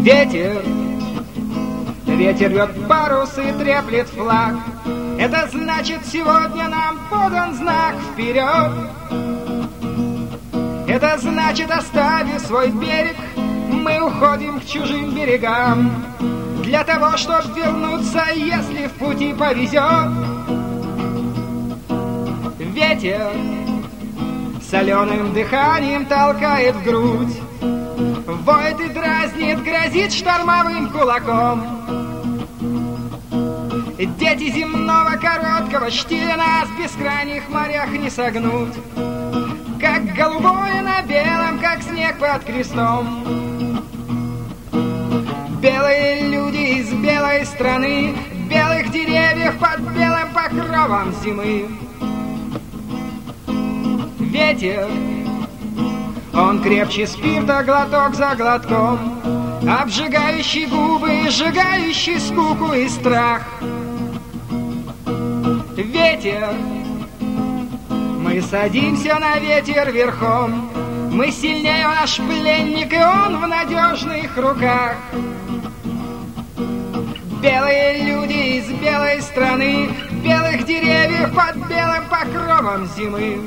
Ветер, ветер рвет парус и треплет флаг. Это значит, сегодня нам подан знак вперед. Это значит, оставив свой берег, мы уходим к чужим берегам. Для того, чтобы вернуться, если в пути повезет. Ветер соленым дыханием толкает в грудь. Воет и дразнит, грозит штормовым кулаком. Дети земного короткого штиля нас в бескрайних морях не согнут. Как голубое на белом, как снег под крестом. Белые люди из белой страны, белых деревьев под белым покровом зимы. Ветер, он крепче спирта глоток за глотком, Обжигающий губы, сжигающий скуку и страх. Ветер, мы садимся на ветер верхом, Мы сильнее наш пленник, и он в надежных руках. Белые люди из белой страны, Белых деревьев под белым покровом зимы.